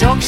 çok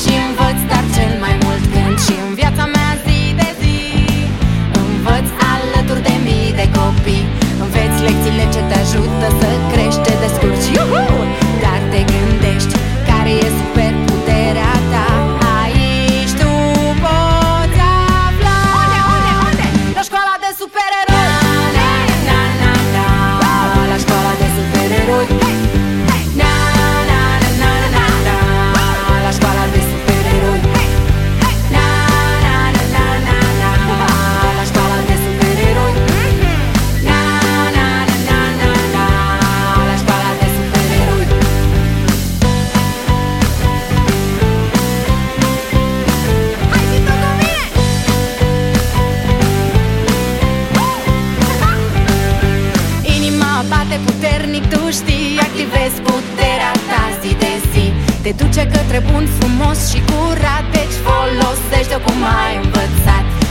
bate puternic, tu știi Activezi puterea ta zi de zi. Te duce către bun, frumos și curat Deci folosește-o cum ai învățat.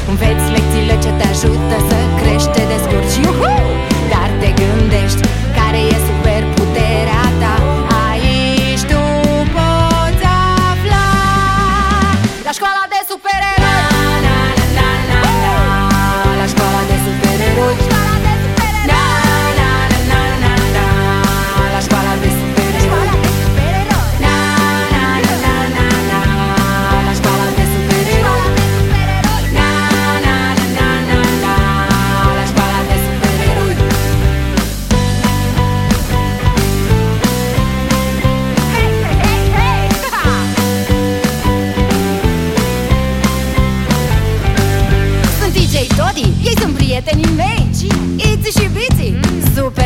Adi, ei sunt prietenii mei. Iți și biții, mm. super